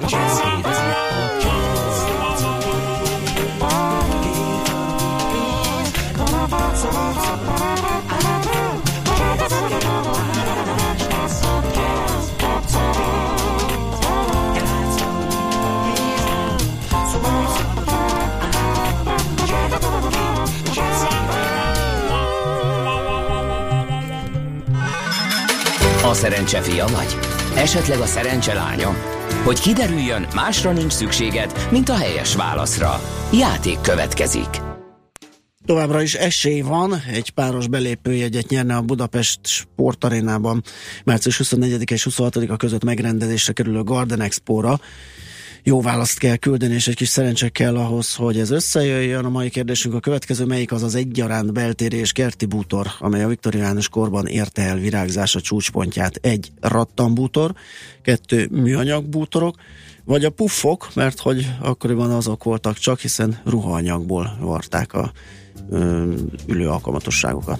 Jesse. Szerencse fia vagy? Esetleg a szerencse lánya? Hogy kiderüljön, másra nincs szükséged, mint a helyes válaszra. Játék következik. Továbbra is esély van, egy páros belépőjegyet nyerne a Budapest sportarénában március 24 és 26-a között megrendezésre kerülő Garden Expo-ra jó választ kell küldeni, és egy kis szerencse kell ahhoz, hogy ez összejöjjön. A mai kérdésünk a következő, melyik az az egyaránt beltéri és kerti bútor, amely a viktoriánus korban érte el virágzása csúcspontját. Egy rattambútor, kettő műanyag bútorok, vagy a puffok, mert hogy akkoriban azok voltak csak, hiszen ruhaanyagból varták a ö, ülő alkalmatosságokat.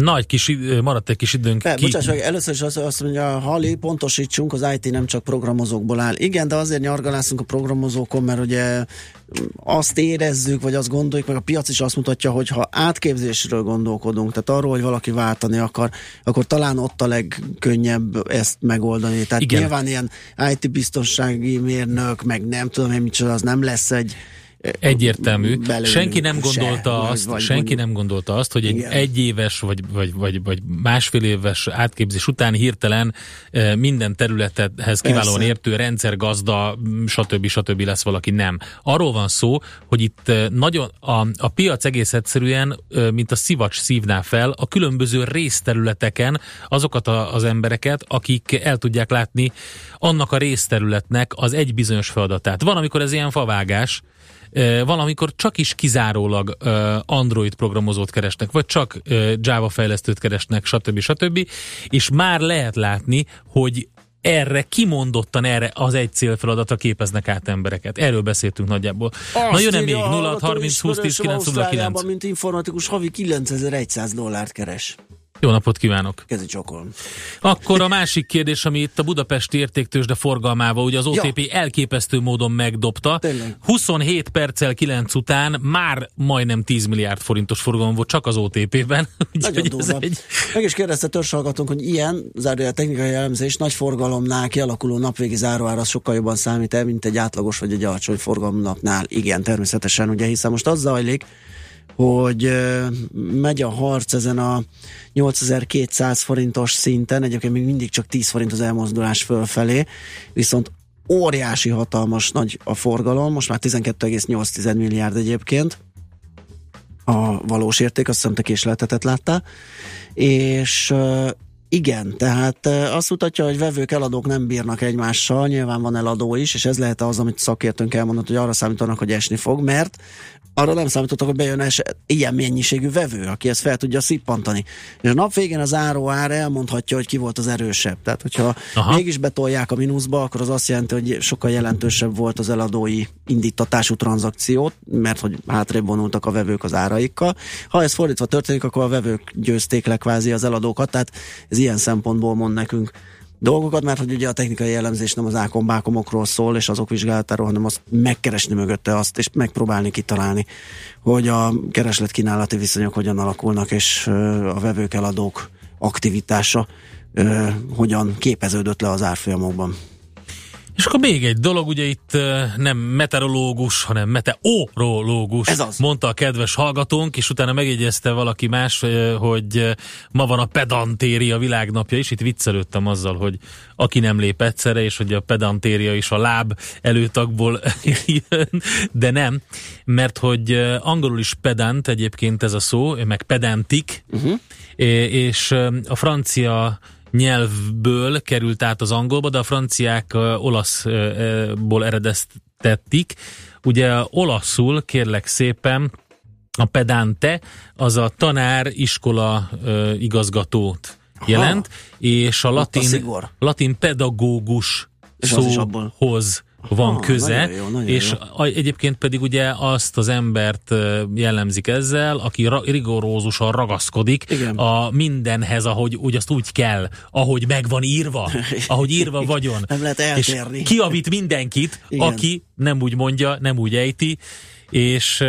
Nagy kis, maradt egy kis időnk. Ne, ki... Bocsáss meg, először is azt, azt mondja, Hali, pontosítsunk, az IT nem csak programozókból áll. Igen, de azért nyargalászunk a programozókon, mert ugye azt érezzük, vagy azt gondoljuk, meg a piac is azt mutatja, hogy ha átképzésről gondolkodunk, tehát arról, hogy valaki váltani akar, akkor talán ott a legkönnyebb ezt megoldani. Tehát Igen. nyilván ilyen IT biztonsági mérnök, meg nem tudom én micsoda, az nem lesz egy Egyértelmű. belőlük Senki nem se, gondolta vagy- azt, vagy senki nem gondolta azt, hogy egy Igen. egyéves vagy, vagy, vagy, vagy másfél éves átképzés után hirtelen eh, minden területhez kiválóan Persze. értő rendszergazda, stb. stb. lesz valaki. Nem. Arról van szó, hogy itt eh, nagyon a, a piac egész egyszerűen, eh, mint a szivacs szívná fel a különböző részterületeken azokat a, az embereket, akik el tudják látni annak a részterületnek az egy bizonyos feladatát. Van, amikor ez ilyen favágás, valamikor csak is kizárólag Android programozót keresnek, vagy csak Java fejlesztőt keresnek, stb. stb. És már lehet látni, hogy erre kimondottan erre az egy célfeladatra képeznek át embereket. Erről beszéltünk nagyjából. Na jön-e még 0 30 20 10 9 0 9? Ausztráliában, mint informatikus, havi 9100 dollárt keres. Jó napot kívánok! Kezi csokolom. Akkor a másik kérdés, ami itt a budapesti értéktősde forgalmával, ugye az OTP ja. elképesztő módon megdobta. Tényleg. 27 perccel 9 után már majdnem 10 milliárd forintos forgalom volt csak az OTP-ben. <laughs> Nagyon durva. egy- Meg is kérdezte törzshallgatónk, hogy ilyen zárójel technikai elemzés nagy forgalomnál kialakuló napvégi záróár az sokkal jobban számít el, mint egy átlagos vagy egy alacsony forgalomnapnál. Igen, természetesen, ugye, hiszen most az zajlik, hogy megy a harc ezen a 8200 forintos szinten, egyébként még mindig csak 10 forint az elmozdulás fölfelé, viszont óriási, hatalmas nagy a forgalom, most már 12,8 milliárd egyébként, a valós érték, azt hiszem te késleltetet láttál, és igen, tehát azt mutatja, hogy vevők, eladók nem bírnak egymással, nyilván van eladó is, és ez lehet az, amit szakértőnk elmondott, hogy arra számítanak, hogy esni fog, mert arra nem számítottak, hogy bejön es, ilyen mennyiségű vevő, aki ezt fel tudja szippantani. És a nap végén az áró ár elmondhatja, hogy ki volt az erősebb. Tehát, hogyha Aha. mégis betolják a mínuszba, akkor az azt jelenti, hogy sokkal jelentősebb volt az eladói indítatású tranzakciót, mert hogy hátrébb vonultak a vevők az áraikkal. Ha ez fordítva történik, akkor a vevők győzték le kvázi az eladókat, tehát ez ilyen szempontból mond nekünk dolgokat, mert hogy ugye a technikai jellemzés nem az ákombákomokról szól, és azok vizsgálatáról, hanem azt megkeresni mögötte azt, és megpróbálni kitalálni, hogy a kereslet-kínálati viszonyok hogyan alakulnak, és a vevők eladók aktivitása hogyan képeződött le az árfolyamokban. És akkor még egy dolog, ugye itt nem meteorológus, hanem meteorológus, Ez az. mondta a kedves hallgatónk, és utána megjegyezte valaki más, hogy ma van a pedantéria világnapja, és itt viccelődtem azzal, hogy aki nem lép egyszerre, és hogy a pedantéria is a láb előtagból <laughs> jön, de nem, mert hogy angolul is pedant egyébként ez a szó, meg pedantik, uh-huh. és a francia nyelvből került át az angolba, de a franciák olaszból eredeztettik. Ugye olaszul, kérlek szépen, a pedante az a tanár iskola igazgatót jelent, és a Ott a latin, latin pedagógus És szóhoz van Aha, köze, nagyon jó, nagyon és jó. egyébként pedig ugye azt az embert jellemzik ezzel, aki ra, rigorózusan ragaszkodik Igen. a mindenhez, ahogy úgy azt úgy kell, ahogy meg van írva, <laughs> ahogy írva vagyon. Nem lehet és eltérni. kiavít mindenkit, Igen. aki nem úgy mondja, nem úgy ejti, és,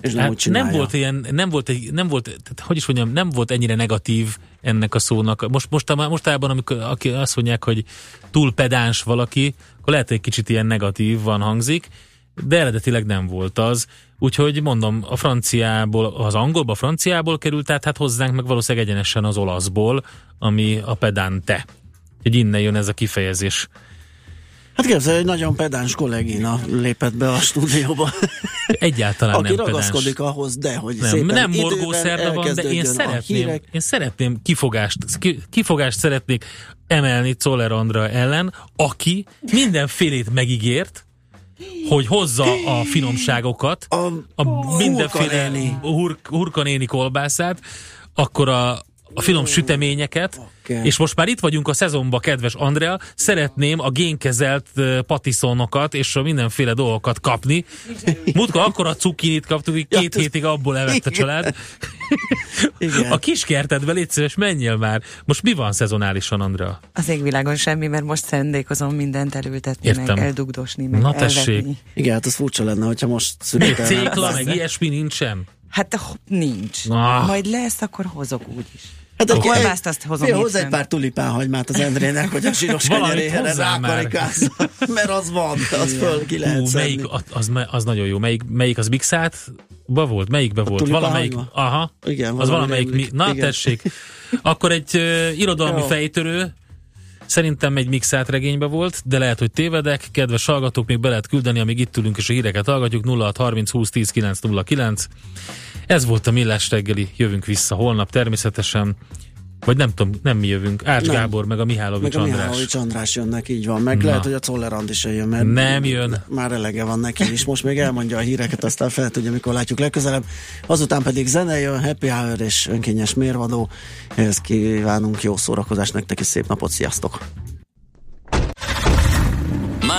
És nem hát nem volt ilyen, nem volt, egy- nem volt, tehát, hogy is mondjam, nem volt ennyire negatív ennek a szónak. Most, most, mostában, amikor aki azt mondják, hogy túl pedáns valaki, akkor lehet, hogy egy kicsit ilyen negatívan hangzik, de eredetileg nem volt az. Úgyhogy mondom, a franciából, az angolba a franciából került át, hát hozzánk meg valószínűleg egyenesen az olaszból, ami a pedante. Úgyhogy innen jön ez a kifejezés. Hát képzelj, egy nagyon pedáns kollégina lépett be a stúdióba. Egyáltalán Aki nem pedáns. ragaszkodik ahhoz, de hogy Nem, szépen nem morgószerda van, de én szeretném, én szeretném kifogást, ki- kifogást szeretnék emelni Czoller Andra ellen, aki mindenfélét megígért, hogy hozza a finomságokat, a, a mindenféle hurkanéni. hur, hurkanéni kolbászát, akkor a, a finom süteményeket, és most már itt vagyunk a szezonban, kedves Andrea, szeretném a génkezelt patiszonokat és a mindenféle dolgokat kapni. Múltkor akkor a cukinit kaptuk, hogy két hétig abból evett a család. Igen. A kiskertedbe légy szíves, menjél már. Most mi van szezonálisan, Andrea? Az égvilágon semmi, mert most szándékozom mindent elültetni, Értem. meg eldugdosni, meg Na tessék. elvetni. Igen, hát az furcsa lenne, hogyha most születelne. cékla, meg ilyesmi nincsen? Hát nincs. Ah. Majd lesz, akkor hozok úgyis. Hát A akkor kolbászt azt hozom hozzá egy pár tulipánhagymát az Endrének, hogy a zsíros már. rákarikázza, mert az van, az föl ki lehet szedni. melyik, az, az, nagyon jó. Melyik, melyik az Bixát? Ba volt, melyikbe volt? tulipán Valamelyik, hagyma? aha, Igen, az valamelyik, mi, na Igen. tessék. Akkor egy uh, irodalmi Jó. fejtörő, Szerintem egy mixát regénybe volt, de lehet, hogy tévedek. Kedves hallgatók, még be lehet küldeni, amíg itt ülünk és a híreket hallgatjuk. 0630 20 10 909. Ez volt a Millás reggeli. Jövünk vissza holnap természetesen. Vagy nem tudom, nem mi jövünk. Ács Nem. Gábor, meg a Mihálovics Meg a András. Mihálovics András jönnek, így van. Meg Na. lehet, hogy a Czoller se jön, mert Nem jön. már elege van neki is. Most még elmondja a híreket, aztán fel tudja, mikor látjuk legközelebb. Azután pedig zene jön, happy hour és önkényes mérvadó. Ehhez kívánunk jó szórakozást nektek és szép napot, sziasztok!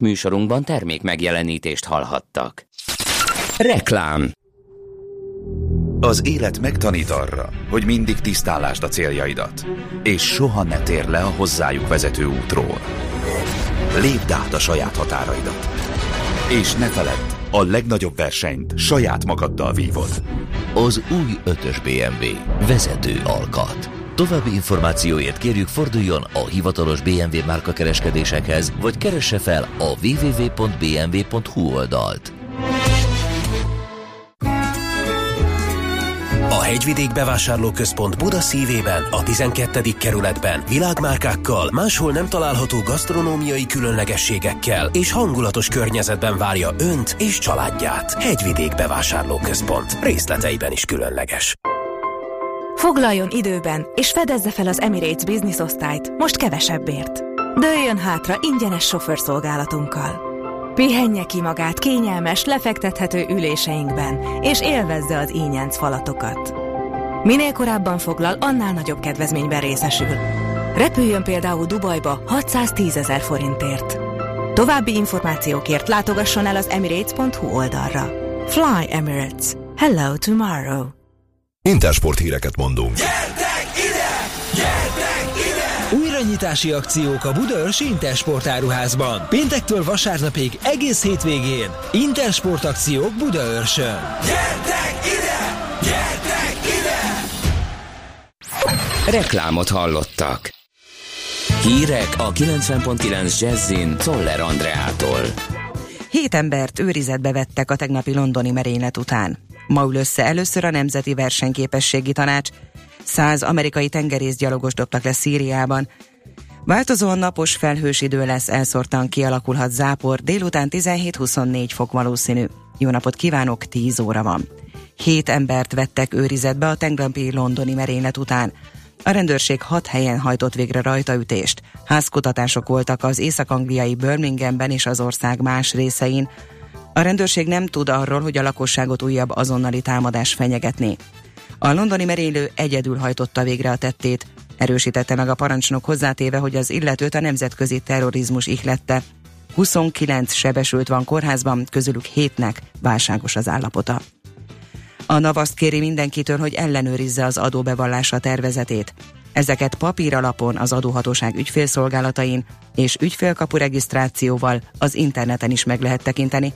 Műsorunkban termék megjelenítést hallhattak. Reklám Az élet megtanít arra, hogy mindig tisztálásd a céljaidat, és soha ne tér le a hozzájuk vezető útról. Lépd át a saját határaidat. És ne feledd, a legnagyobb versenyt saját magaddal vívod. Az új 5-ös BMW. Vezető alkat. További információért kérjük forduljon a hivatalos BMW márka kereskedésekhez, vagy keresse fel a www.bmw.hu oldalt. A Hegyvidék Bevásárlóközpont Buda szívében, a 12. kerületben világmárkákkal, máshol nem található gasztronómiai különlegességekkel és hangulatos környezetben várja Önt és családját. Hegyvidék Bevásárlóközpont. Részleteiben is különleges. Foglaljon időben, és fedezze fel az Emirates Business osztályt, most kevesebbért. Dőljön hátra ingyenes sofőrszolgálatunkkal. Pihenje ki magát kényelmes, lefektethető üléseinkben, és élvezze az ínyenc falatokat. Minél korábban foglal, annál nagyobb kedvezményben részesül. Repüljön például Dubajba 610 ezer forintért. További információkért látogasson el az emirates.hu oldalra. Fly Emirates. Hello tomorrow. Intersport híreket mondunk. Újranyitási akciók a Budaörsi Intersport áruházban. Péntektől vasárnapig egész hétvégén. Intersport akciók Budaörsön. Reklámot hallottak. Hírek a 90.9 Jazzin Toller Andreától. Hét embert őrizetbe vettek a tegnapi londoni merénylet után. Ma ül össze először a Nemzeti Versenyképességi Tanács. Száz amerikai tengerészgyalogos dobtak le Szíriában. Változóan napos felhős idő lesz, elszórtan kialakulhat zápor, délután 17-24 fok valószínű. Jó napot kívánok, 10 óra van. Hét embert vettek őrizetbe a tegnapi londoni merénylet után. A rendőrség hat helyen hajtott végre rajtaütést. Házkutatások voltak az észak-angliai Birminghamben és az ország más részein. A rendőrség nem tud arról, hogy a lakosságot újabb azonnali támadás fenyegetné. A londoni merénylő egyedül hajtotta végre a tettét, erősítette meg a parancsnok hozzátéve, hogy az illetőt a nemzetközi terrorizmus ihlette. 29 sebesült van kórházban, közülük 7-nek válságos az állapota. A NAV azt kéri mindenkitől, hogy ellenőrizze az adóbevallása tervezetét. Ezeket papír alapon az adóhatóság ügyfélszolgálatain és ügyfélkapu regisztrációval az interneten is meg lehet tekinteni.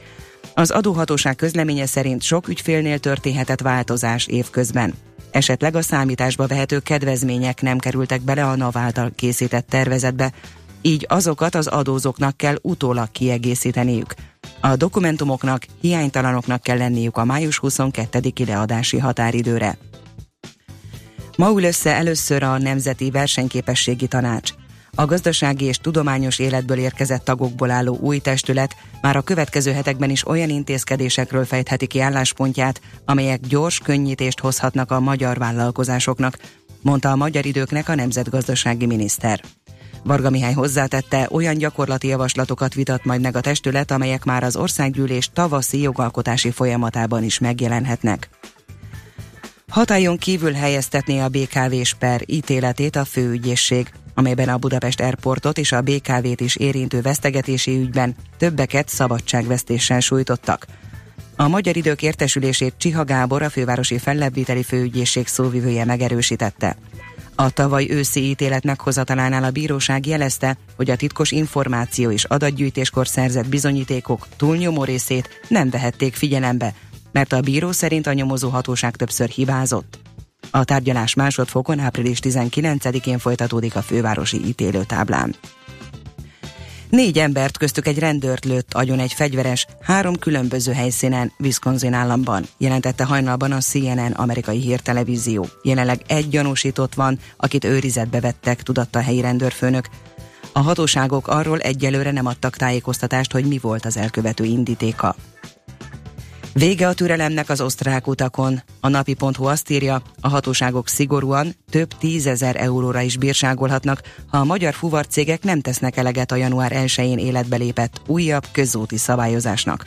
Az adóhatóság közleménye szerint sok ügyfélnél történhetett változás évközben. Esetleg a számításba vehető kedvezmények nem kerültek bele a NAV által készített tervezetbe, így azokat az adózóknak kell utólag kiegészíteniük. A dokumentumoknak hiánytalanoknak kell lenniük a május 22-i leadási határidőre. Ma ül össze először a Nemzeti Versenyképességi Tanács. A gazdasági és tudományos életből érkezett tagokból álló új testület már a következő hetekben is olyan intézkedésekről fejtheti ki álláspontját, amelyek gyors könnyítést hozhatnak a magyar vállalkozásoknak. mondta a magyar időknek a nemzetgazdasági miniszter. Varga Mihály hozzátette, olyan gyakorlati javaslatokat vitat majd meg a testület, amelyek már az országgyűlés tavaszi jogalkotási folyamatában is megjelenhetnek. Hatályon kívül helyeztetné a BKV-s per ítéletét a főügyészség, amelyben a Budapest Airportot és a BKV-t is érintő vesztegetési ügyben többeket szabadságvesztéssel sújtottak. A Magyar Idők értesülését Csiha Gábor, a fővárosi fellebbviteli főügyészség szóvivője megerősítette. A tavaly őszi ítélet meghozatalánál a bíróság jelezte, hogy a titkos információ és adatgyűjtéskor szerzett bizonyítékok túlnyomó részét nem vehették figyelembe, mert a bíró szerint a nyomozó hatóság többször hibázott. A tárgyalás másodfokon április 19-én folytatódik a fővárosi ítélőtáblán. Négy embert, köztük egy rendőrt lőtt agyon egy fegyveres három különböző helyszínen Wisconsin államban, jelentette hajnalban a CNN amerikai hírtelevízió. Jelenleg egy gyanúsított van, akit őrizetbe vettek, tudatta a helyi rendőrfőnök. A hatóságok arról egyelőre nem adtak tájékoztatást, hogy mi volt az elkövető indítéka. Vége a türelemnek az osztrák utakon. A napi.hu azt írja, a hatóságok szigorúan több tízezer euróra is bírságolhatnak, ha a magyar fuvarcégek nem tesznek eleget a január 1-én életbe lépett újabb közúti szabályozásnak.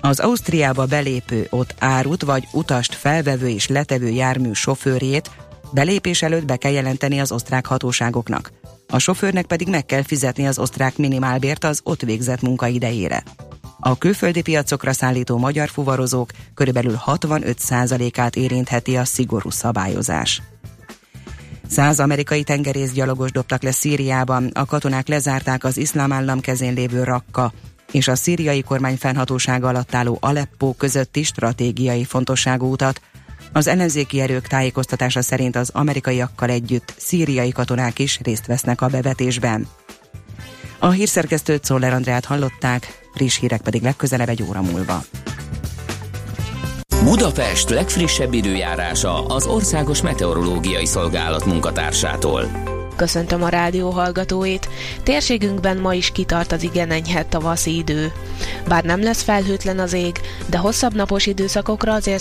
Az Ausztriába belépő ott árut vagy utast felvevő és letevő jármű sofőrjét belépés előtt be kell jelenteni az osztrák hatóságoknak. A sofőrnek pedig meg kell fizetni az osztrák minimálbért az ott végzett munka idejére. A külföldi piacokra szállító magyar fuvarozók körülbelül 65%-át érintheti a szigorú szabályozás. Száz amerikai tengerészgyalogos dobtak le Szíriában, a katonák lezárták az iszlám állam kezén lévő Rakka és a szíriai kormány fennhatósága alatt álló Aleppo közötti stratégiai fontosságú utat. Az ellenzéki erők tájékoztatása szerint az amerikaiakkal együtt szíriai katonák is részt vesznek a bevetésben. A hírszerkesztőt Szoller Andrát hallották, friss hírek pedig legközelebb egy óra múlva. Budapest legfrissebb időjárása az Országos Meteorológiai Szolgálat munkatársától. Köszöntöm a rádió hallgatóit. Térségünkben ma is kitart az igen enyhe tavaszi idő. Bár nem lesz felhőtlen az ég, de hosszabb napos időszakokra azért